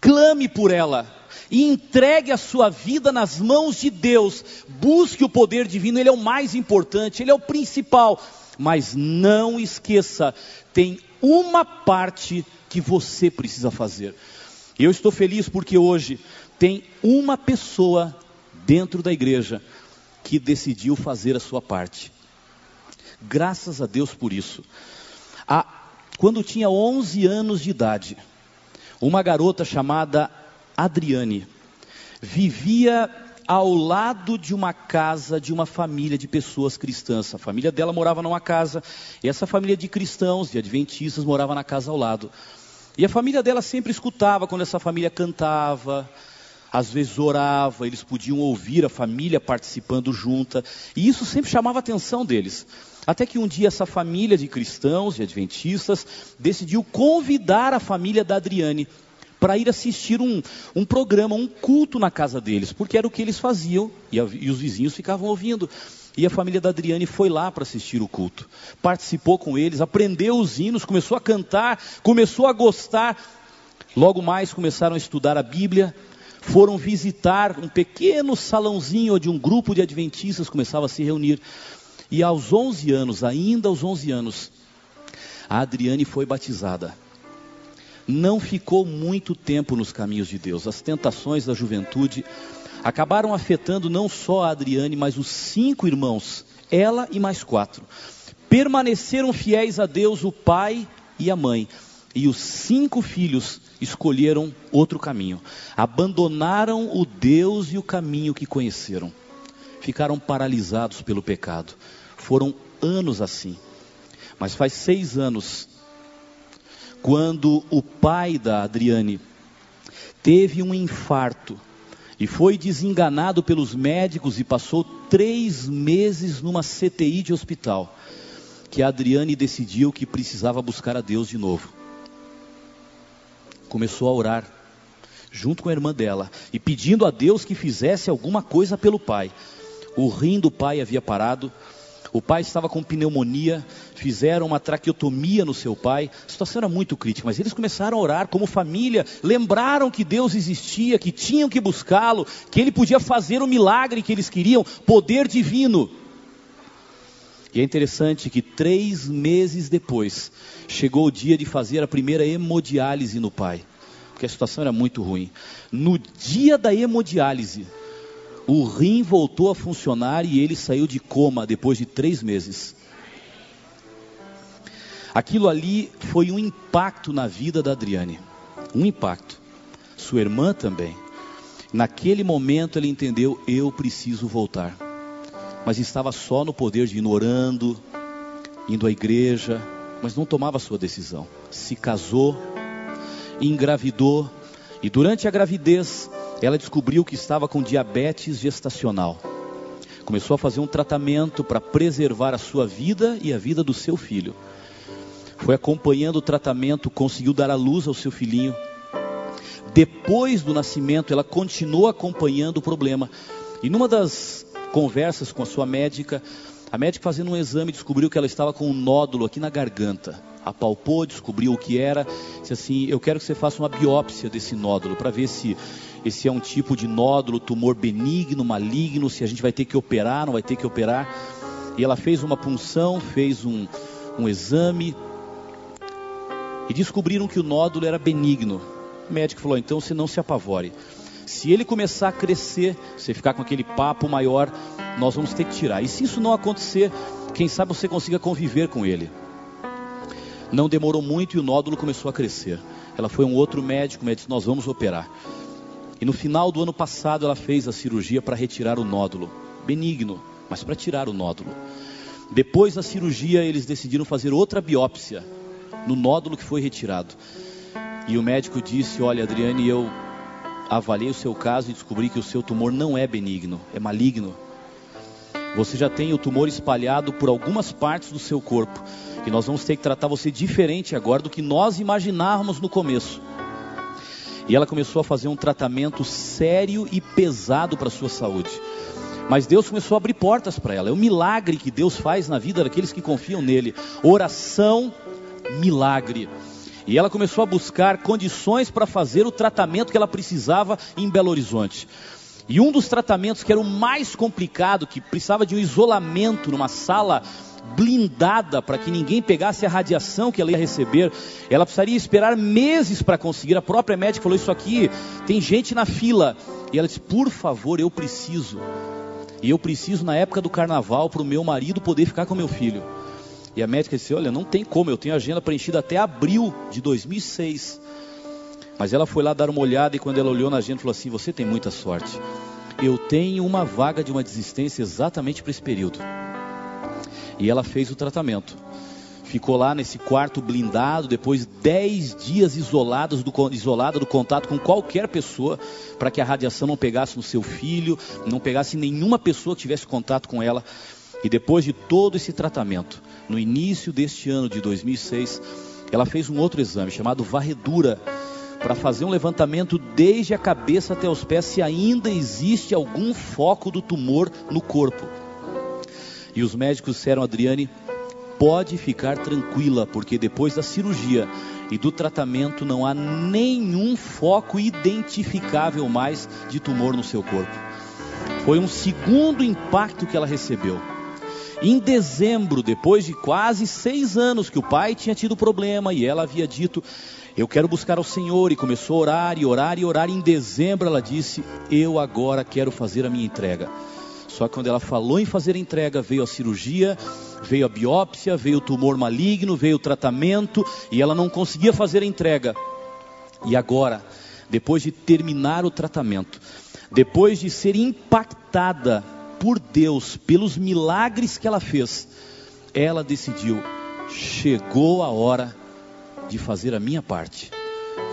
Speaker 2: clame por ela, e entregue a sua vida nas mãos de Deus, busque o poder divino, ele é o mais importante, ele é o principal, mas não esqueça, tem uma parte que você precisa fazer. Eu estou feliz porque hoje tem uma pessoa dentro da igreja que decidiu fazer a sua parte. Graças a Deus por isso. A quando tinha 11 anos de idade, uma garota chamada Adriane vivia ao lado de uma casa de uma família de pessoas cristãs. A família dela morava numa casa, e essa família de cristãos, de adventistas, morava na casa ao lado. E a família dela sempre escutava quando essa família cantava, às vezes orava, eles podiam ouvir a família participando junta, e isso sempre chamava a atenção deles. Até que um dia essa família de cristãos e adventistas decidiu convidar a família da Adriane para ir assistir um, um programa, um culto na casa deles, porque era o que eles faziam e, a, e os vizinhos ficavam ouvindo. E a família da Adriane foi lá para assistir o culto, participou com eles, aprendeu os hinos, começou a cantar, começou a gostar. Logo mais começaram a estudar a Bíblia, foram visitar um pequeno salãozinho onde um grupo de adventistas começava a se reunir. E aos 11 anos, ainda aos 11 anos, a Adriane foi batizada. Não ficou muito tempo nos caminhos de Deus. As tentações da juventude acabaram afetando não só a Adriane, mas os cinco irmãos, ela e mais quatro. Permaneceram fiéis a Deus, o pai e a mãe. E os cinco filhos escolheram outro caminho. Abandonaram o Deus e o caminho que conheceram. Ficaram paralisados pelo pecado. Foram anos assim. Mas faz seis anos, quando o pai da Adriane teve um infarto e foi desenganado pelos médicos e passou três meses numa CTI de hospital, que a Adriane decidiu que precisava buscar a Deus de novo. Começou a orar, junto com a irmã dela, e pedindo a Deus que fizesse alguma coisa pelo pai. O rim do pai havia parado, o pai estava com pneumonia, fizeram uma traqueotomia no seu pai. A situação era muito crítica, mas eles começaram a orar como família, lembraram que Deus existia, que tinham que buscá-lo, que ele podia fazer o milagre que eles queriam, poder divino. E é interessante que três meses depois, chegou o dia de fazer a primeira hemodiálise no pai, porque a situação era muito ruim. No dia da hemodiálise, o rim voltou a funcionar e ele saiu de coma depois de três meses. Aquilo ali foi um impacto na vida da Adriane. Um impacto. Sua irmã também. Naquele momento ele entendeu: eu preciso voltar. Mas estava só no poder de ir orando, indo à igreja, mas não tomava sua decisão. Se casou, engravidou, e durante a gravidez ela descobriu que estava com diabetes gestacional. Começou a fazer um tratamento para preservar a sua vida e a vida do seu filho. Foi acompanhando o tratamento, conseguiu dar à luz ao seu filhinho. Depois do nascimento, ela continuou acompanhando o problema. E numa das conversas com a sua médica, a médica fazendo um exame descobriu que ela estava com um nódulo aqui na garganta. Apalpou, descobriu o que era. Disse assim: Eu quero que você faça uma biópsia desse nódulo para ver se esse é um tipo de nódulo, tumor benigno, maligno, se a gente vai ter que operar, não vai ter que operar. E ela fez uma punção, fez um, um exame e descobriram que o nódulo era benigno. O médico falou: então você não se apavore. Se ele começar a crescer, você ficar com aquele papo maior, nós vamos ter que tirar. E se isso não acontecer, quem sabe você consiga conviver com ele. Não demorou muito e o nódulo começou a crescer. Ela foi um outro médico, médico disse: Nós vamos operar. E no final do ano passado ela fez a cirurgia para retirar o nódulo. Benigno, mas para tirar o nódulo. Depois da cirurgia, eles decidiram fazer outra biópsia no nódulo que foi retirado. E o médico disse: Olha, Adriane, eu avaliei o seu caso e descobri que o seu tumor não é benigno, é maligno. Você já tem o tumor espalhado por algumas partes do seu corpo. E nós vamos ter que tratar você diferente agora do que nós imaginávamos no começo. E ela começou a fazer um tratamento sério e pesado para sua saúde. Mas Deus começou a abrir portas para ela. É o milagre que Deus faz na vida daqueles que confiam nele. Oração, milagre. E ela começou a buscar condições para fazer o tratamento que ela precisava em Belo Horizonte. E um dos tratamentos que era o mais complicado, que precisava de um isolamento numa sala blindada para que ninguém pegasse a radiação que ela ia receber. Ela precisaria esperar meses para conseguir. A própria médica falou: Isso aqui tem gente na fila. E ela disse: Por favor, eu preciso. E eu preciso, na época do carnaval, para o meu marido poder ficar com meu filho. E a médica disse: Olha, não tem como, eu tenho agenda preenchida até abril de 2006. Mas ela foi lá dar uma olhada e quando ela olhou na agenda, falou assim: Você tem muita sorte. Eu tenho uma vaga de uma desistência exatamente para esse período. E ela fez o tratamento. Ficou lá nesse quarto blindado, depois 10 dias do, isolada do contato com qualquer pessoa, para que a radiação não pegasse no seu filho, não pegasse nenhuma pessoa que tivesse contato com ela. E depois de todo esse tratamento, no início deste ano de 2006, ela fez um outro exame chamado varredura, para fazer um levantamento desde a cabeça até os pés se ainda existe algum foco do tumor no corpo. E os médicos disseram, Adriane, pode ficar tranquila, porque depois da cirurgia e do tratamento não há nenhum foco identificável mais de tumor no seu corpo. Foi um segundo impacto que ela recebeu. Em dezembro, depois de quase seis anos que o pai tinha tido problema e ela havia dito: Eu quero buscar ao Senhor, e começou a orar e orar e orar. Em dezembro, ela disse: Eu agora quero fazer a minha entrega. Só que quando ela falou em fazer entrega, veio a cirurgia, veio a biópsia, veio o tumor maligno, veio o tratamento e ela não conseguia fazer a entrega. E agora, depois de terminar o tratamento, depois de ser impactada por Deus pelos milagres que ela fez, ela decidiu: chegou a hora de fazer a minha parte.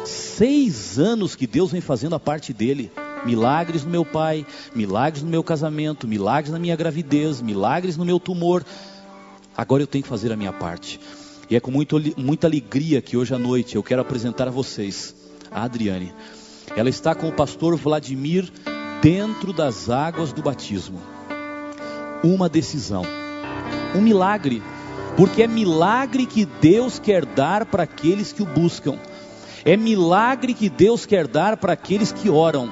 Speaker 2: Seis anos que Deus vem fazendo a parte dele milagres no meu pai, milagres no meu casamento, milagres na minha gravidez, milagres no meu tumor. Agora eu tenho que fazer a minha parte. E é com muito, muita alegria que hoje à noite eu quero apresentar a vocês a Adriane. Ela está com o pastor Vladimir dentro das águas do batismo. Uma decisão, um milagre, porque é milagre que Deus quer dar para aqueles que o buscam. É milagre que Deus quer dar para aqueles que oram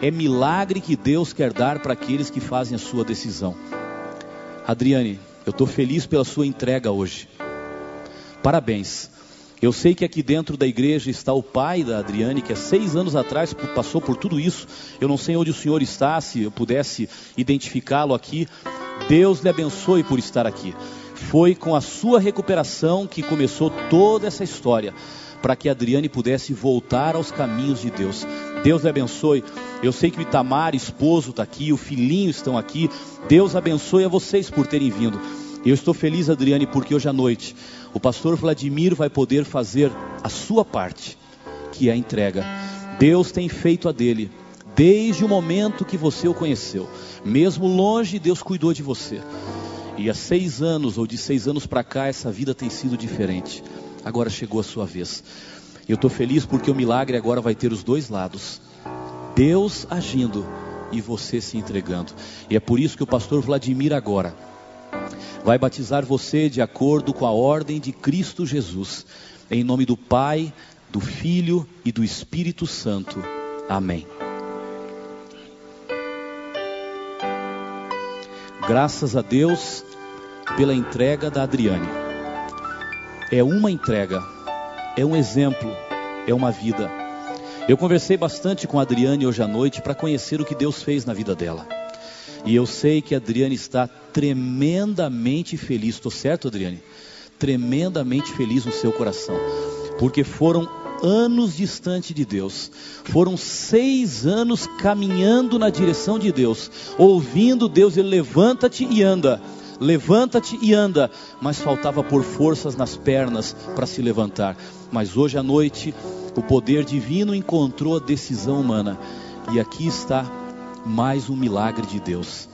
Speaker 2: é milagre que Deus quer dar para aqueles que fazem a sua decisão. Adriane, eu estou feliz pela sua entrega hoje. Parabéns. Eu sei que aqui dentro da igreja está o pai da Adriane, que há seis anos atrás passou por tudo isso. Eu não sei onde o senhor está, se eu pudesse identificá-lo aqui. Deus lhe abençoe por estar aqui. Foi com a sua recuperação que começou toda essa história, para que Adriane pudesse voltar aos caminhos de Deus. Deus lhe abençoe. Eu sei que o Itamar, esposo, está aqui, o filhinho estão aqui. Deus abençoe a vocês por terem vindo. Eu estou feliz, Adriane, porque hoje à noite o pastor Vladimir vai poder fazer a sua parte, que é a entrega. Deus tem feito a dele, desde o momento que você o conheceu. Mesmo longe, Deus cuidou de você. E há seis anos, ou de seis anos para cá, essa vida tem sido diferente. Agora chegou a sua vez. Eu estou feliz porque o milagre agora vai ter os dois lados: Deus agindo e você se entregando. E é por isso que o pastor Vladimir agora vai batizar você de acordo com a ordem de Cristo Jesus, em nome do Pai, do Filho e do Espírito Santo. Amém. Graças a Deus pela entrega da Adriane. É uma entrega é um exemplo, é uma vida. Eu conversei bastante com a Adriane hoje à noite para conhecer o que Deus fez na vida dela. E eu sei que a Adriane está tremendamente feliz. Estou certo, Adriane? Tremendamente feliz no seu coração. Porque foram anos distante de Deus. Foram seis anos caminhando na direção de Deus, ouvindo Deus, ele levanta-te e anda. Levanta-te e anda, mas faltava por forças nas pernas para se levantar. Mas hoje à noite, o poder divino encontrou a decisão humana, e aqui está mais um milagre de Deus.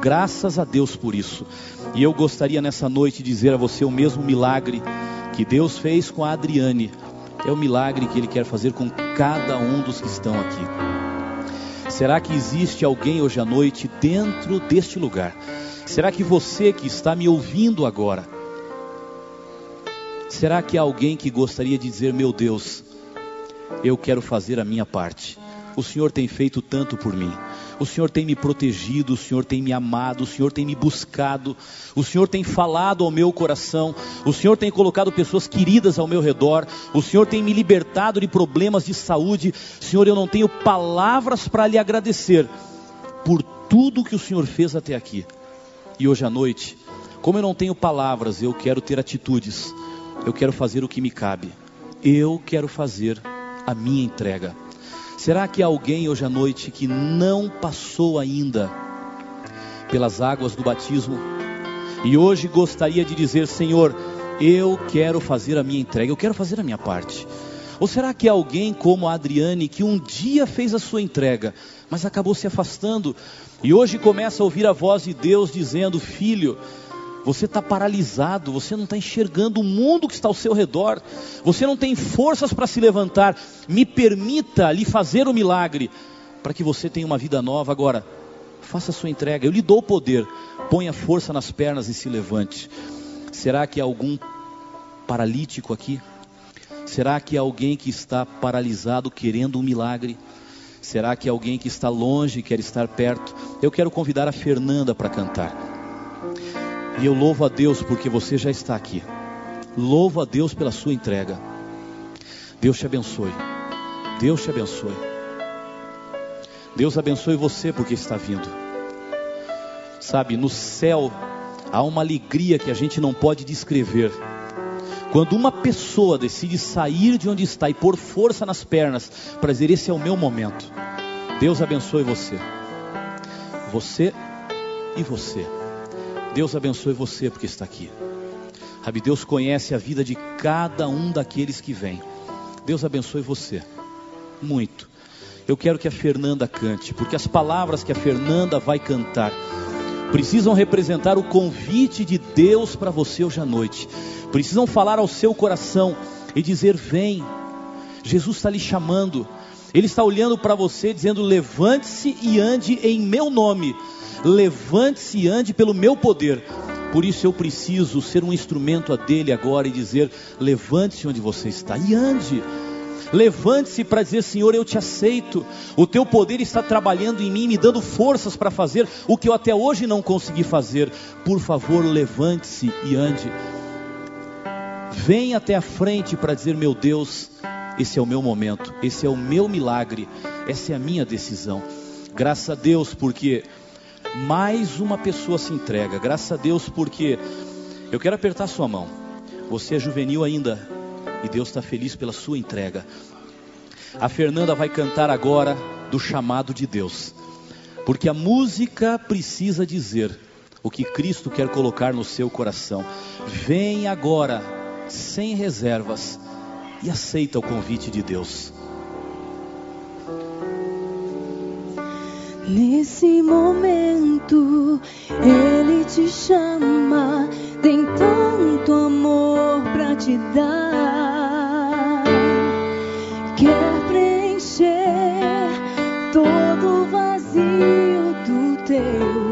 Speaker 2: Graças a Deus por isso. E eu gostaria nessa noite de dizer a você o mesmo milagre que Deus fez com a Adriane é o milagre que Ele quer fazer com cada um dos que estão aqui. Será que existe alguém hoje à noite dentro deste lugar? Será que você que está me ouvindo agora, será que há alguém que gostaria de dizer: Meu Deus, eu quero fazer a minha parte? O Senhor tem feito tanto por mim. O Senhor tem me protegido, o Senhor tem me amado, o Senhor tem me buscado, o Senhor tem falado ao meu coração, o Senhor tem colocado pessoas queridas ao meu redor, o Senhor tem me libertado de problemas de saúde. Senhor, eu não tenho palavras para lhe agradecer por tudo que o Senhor fez até aqui. E hoje à noite, como eu não tenho palavras, eu quero ter atitudes, eu quero fazer o que me cabe, eu quero fazer a minha entrega. Será que há alguém hoje à noite que não passou ainda pelas águas do batismo e hoje gostaria de dizer: Senhor, eu quero fazer a minha entrega, eu quero fazer a minha parte? Ou será que há alguém como a Adriane que um dia fez a sua entrega, mas acabou se afastando e hoje começa a ouvir a voz de Deus dizendo: Filho, você está paralisado, você não está enxergando o mundo que está ao seu redor, você não tem forças para se levantar. Me permita lhe fazer o milagre para que você tenha uma vida nova. Agora, faça a sua entrega, eu lhe dou o poder, ponha força nas pernas e se levante. Será que há algum paralítico aqui? Será que há alguém que está paralisado querendo um milagre? Será que alguém que está longe quer estar perto? Eu quero convidar a Fernanda para cantar. E eu louvo a Deus porque você já está aqui. Louvo a Deus pela sua entrega. Deus te abençoe. Deus te abençoe. Deus abençoe você porque está vindo. Sabe, no céu há uma alegria que a gente não pode descrever. Quando uma pessoa decide sair de onde está e pôr força nas pernas para dizer: Esse é o meu momento. Deus abençoe você. Você e você. Deus abençoe você porque está aqui. Sabe, Deus conhece a vida de cada um daqueles que vem. Deus abençoe você. Muito. Eu quero que a Fernanda cante, porque as palavras que a Fernanda vai cantar precisam representar o convite de Deus para você hoje à noite. Precisam falar ao seu coração e dizer: Vem, Jesus está lhe chamando. Ele está olhando para você, dizendo: Levante-se e ande em meu nome levante-se e ande pelo meu poder. Por isso eu preciso ser um instrumento a dele agora e dizer: levante-se onde você está e ande. Levante-se para dizer: Senhor, eu te aceito. O teu poder está trabalhando em mim, me dando forças para fazer o que eu até hoje não consegui fazer. Por favor, levante-se e ande. Venha até a frente para dizer: Meu Deus, esse é o meu momento, esse é o meu milagre, essa é a minha decisão. Graças a Deus, porque mais uma pessoa se entrega. Graças a Deus, porque eu quero apertar sua mão. Você é juvenil ainda e Deus está feliz pela sua entrega. A Fernanda vai cantar agora do chamado de Deus, porque a música precisa dizer o que Cristo quer colocar no seu coração. Vem agora, sem reservas, e aceita o convite de Deus.
Speaker 3: Nesse momento, Ele te chama, tem tanto amor para te dar. Quer preencher todo o vazio do teu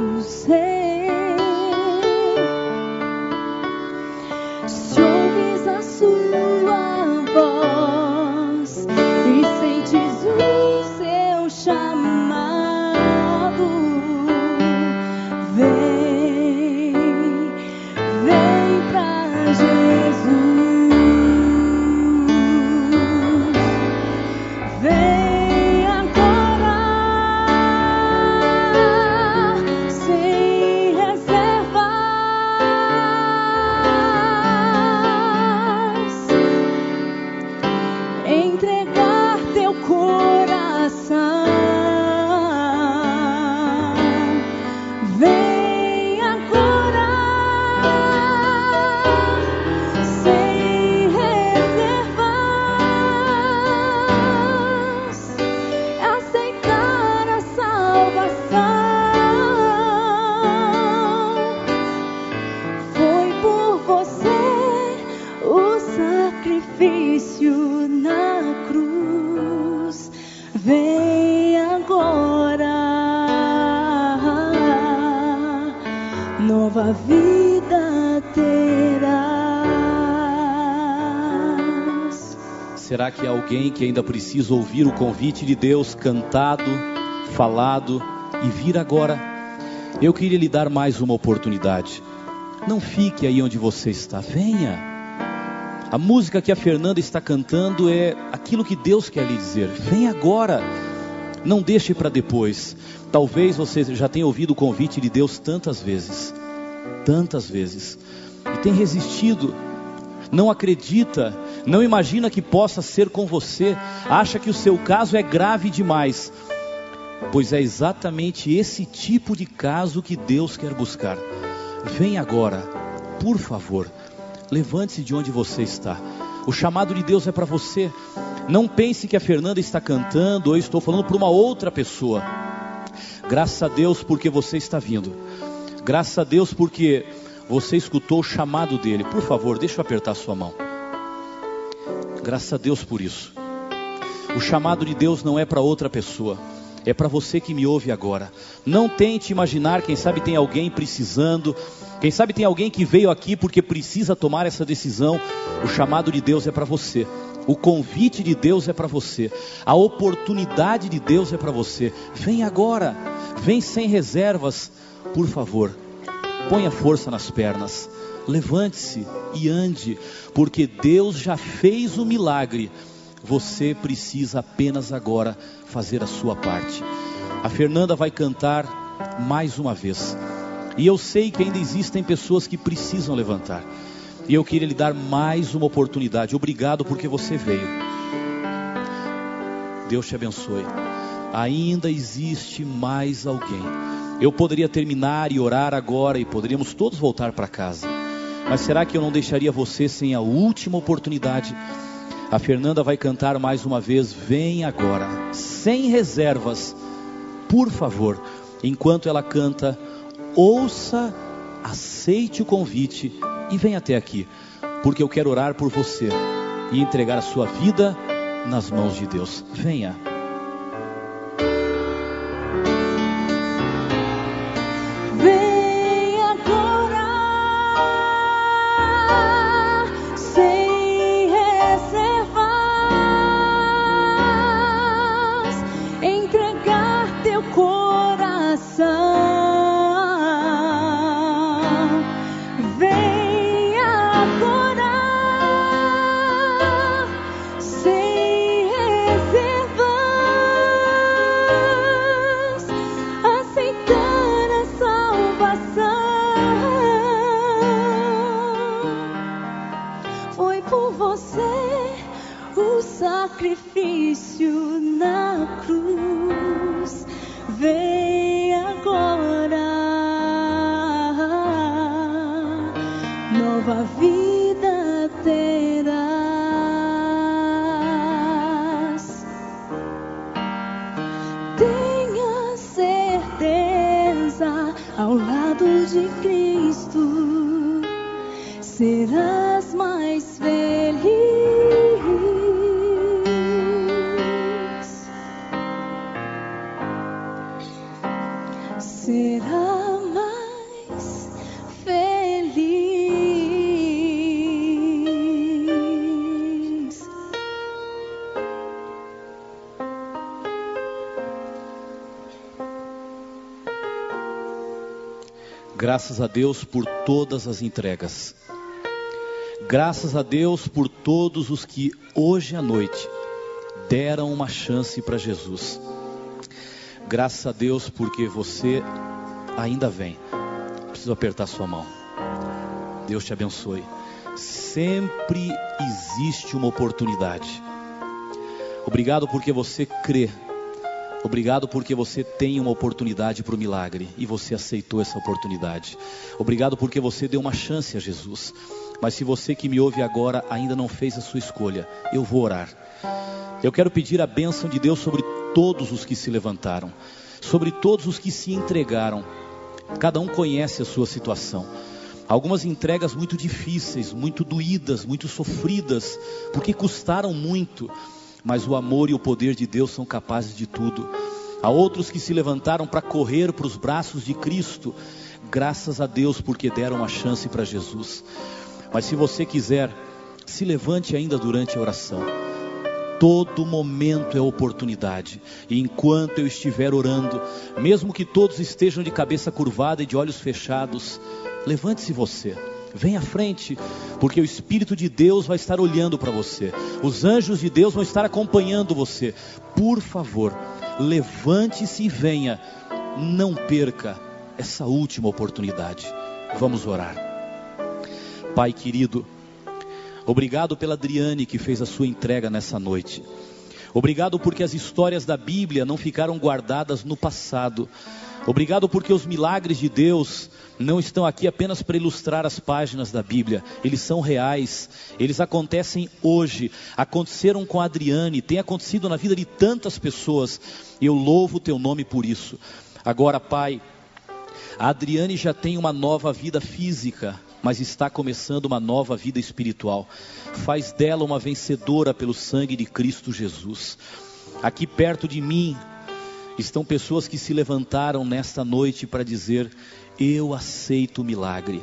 Speaker 2: entre que há alguém que ainda precisa ouvir o convite de Deus cantado, falado e vir agora? Eu queria lhe dar mais uma oportunidade. Não fique aí onde você está, venha. A música que a Fernanda está cantando é aquilo que Deus quer lhe dizer. Vem agora. Não deixe para depois. Talvez você já tenha ouvido o convite de Deus tantas vezes, tantas vezes, e tem resistido. Não acredita, não imagina que possa ser com você, acha que o seu caso é grave demais. Pois é exatamente esse tipo de caso que Deus quer buscar. Vem agora, por favor, levante-se de onde você está. O chamado de Deus é para você. Não pense que a Fernanda está cantando ou eu estou falando para uma outra pessoa. Graças a Deus porque você está vindo. Graças a Deus porque você escutou o chamado dele. Por favor, deixa eu apertar sua mão. Graças a Deus por isso. O chamado de Deus não é para outra pessoa é para você que me ouve agora. Não tente imaginar, quem sabe tem alguém precisando, quem sabe tem alguém que veio aqui porque precisa tomar essa decisão. O chamado de Deus é para você. O convite de Deus é para você. A oportunidade de Deus é para você. Vem agora. Vem sem reservas. Por favor, ponha força nas pernas. Levante-se e ande, porque Deus já fez o milagre. Você precisa apenas agora fazer a sua parte. A Fernanda vai cantar mais uma vez. E eu sei que ainda existem pessoas que precisam levantar. E eu queria lhe dar mais uma oportunidade. Obrigado porque você veio. Deus te abençoe. Ainda existe mais alguém. Eu poderia terminar e orar agora e poderíamos todos voltar para casa. Mas será que eu não deixaria você sem a última oportunidade? A Fernanda vai cantar mais uma vez. Vem agora, sem reservas, por favor. Enquanto ela canta, ouça, aceite o convite e venha até aqui, porque eu quero orar por você e entregar a sua vida nas mãos de Deus. Venha.
Speaker 3: Entregar
Speaker 2: Graças a Deus por todas as entregas. Graças a Deus por todos os que hoje à noite deram uma chance para Jesus. Graças a Deus porque você ainda vem. Preciso apertar sua mão. Deus te abençoe. Sempre existe uma oportunidade. Obrigado porque você crê. Obrigado porque você tem uma oportunidade para o milagre e você aceitou essa oportunidade. Obrigado porque você deu uma chance a Jesus. Mas se você que me ouve agora ainda não fez a sua escolha, eu vou orar. Eu quero pedir a bênção de Deus sobre todos os que se levantaram, sobre todos os que se entregaram. Cada um conhece a sua situação. Algumas entregas muito difíceis, muito doídas, muito sofridas, porque custaram muito mas o amor e o poder de Deus são capazes de tudo. Há outros que se levantaram para correr para os braços de Cristo. graças a Deus porque deram uma chance para Jesus. Mas se você quiser, se levante ainda durante a oração. Todo momento é oportunidade. E enquanto eu estiver orando, mesmo que todos estejam de cabeça curvada e de olhos fechados, levante-se você. Vem à frente, porque o Espírito de Deus vai estar olhando para você. Os anjos de Deus vão estar acompanhando você. Por favor, levante-se e venha. Não perca essa última oportunidade. Vamos orar. Pai querido, obrigado pela Adriane que fez a sua entrega nessa noite. Obrigado porque as histórias da Bíblia não ficaram guardadas no passado. Obrigado porque os milagres de Deus não estão aqui apenas para ilustrar as páginas da Bíblia, eles são reais, eles acontecem hoje, aconteceram com a Adriane, tem acontecido na vida de tantas pessoas, eu louvo o teu nome por isso. Agora, Pai, a Adriane já tem uma nova vida física, mas está começando uma nova vida espiritual. Faz dela uma vencedora pelo sangue de Cristo Jesus. Aqui perto de mim estão pessoas que se levantaram nesta noite para dizer: Eu aceito o milagre.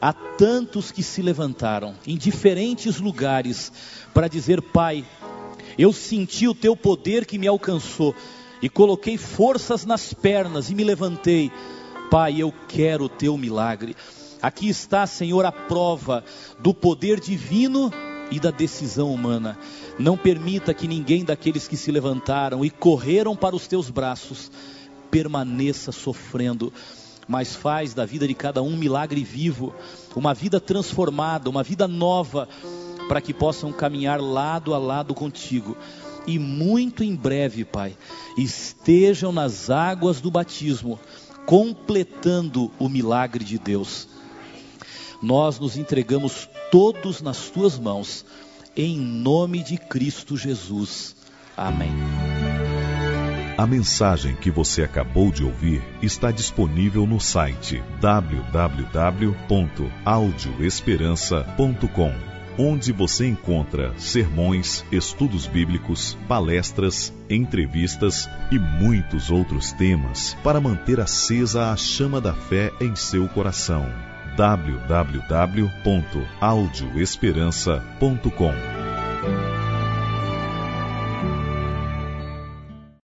Speaker 2: Há tantos que se levantaram em diferentes lugares para dizer: Pai, eu senti o teu poder que me alcançou e coloquei forças nas pernas e me levantei. Pai, eu quero o teu milagre. Aqui está, Senhor, a prova do poder divino e da decisão humana. Não permita que ninguém daqueles que se levantaram e correram para os teus braços permaneça sofrendo, mas faz da vida de cada um milagre vivo, uma vida transformada, uma vida nova, para que possam caminhar lado a lado contigo. E muito em breve, Pai, estejam nas águas do batismo, completando o milagre de Deus. Nós nos entregamos todos nas tuas mãos, em nome de Cristo Jesus. Amém.
Speaker 1: A mensagem que você acabou de ouvir está disponível no site www.audioesperança.com, onde você encontra sermões, estudos bíblicos, palestras, entrevistas e muitos outros temas para manter acesa a chama da fé em seu coração www.audioesperança.com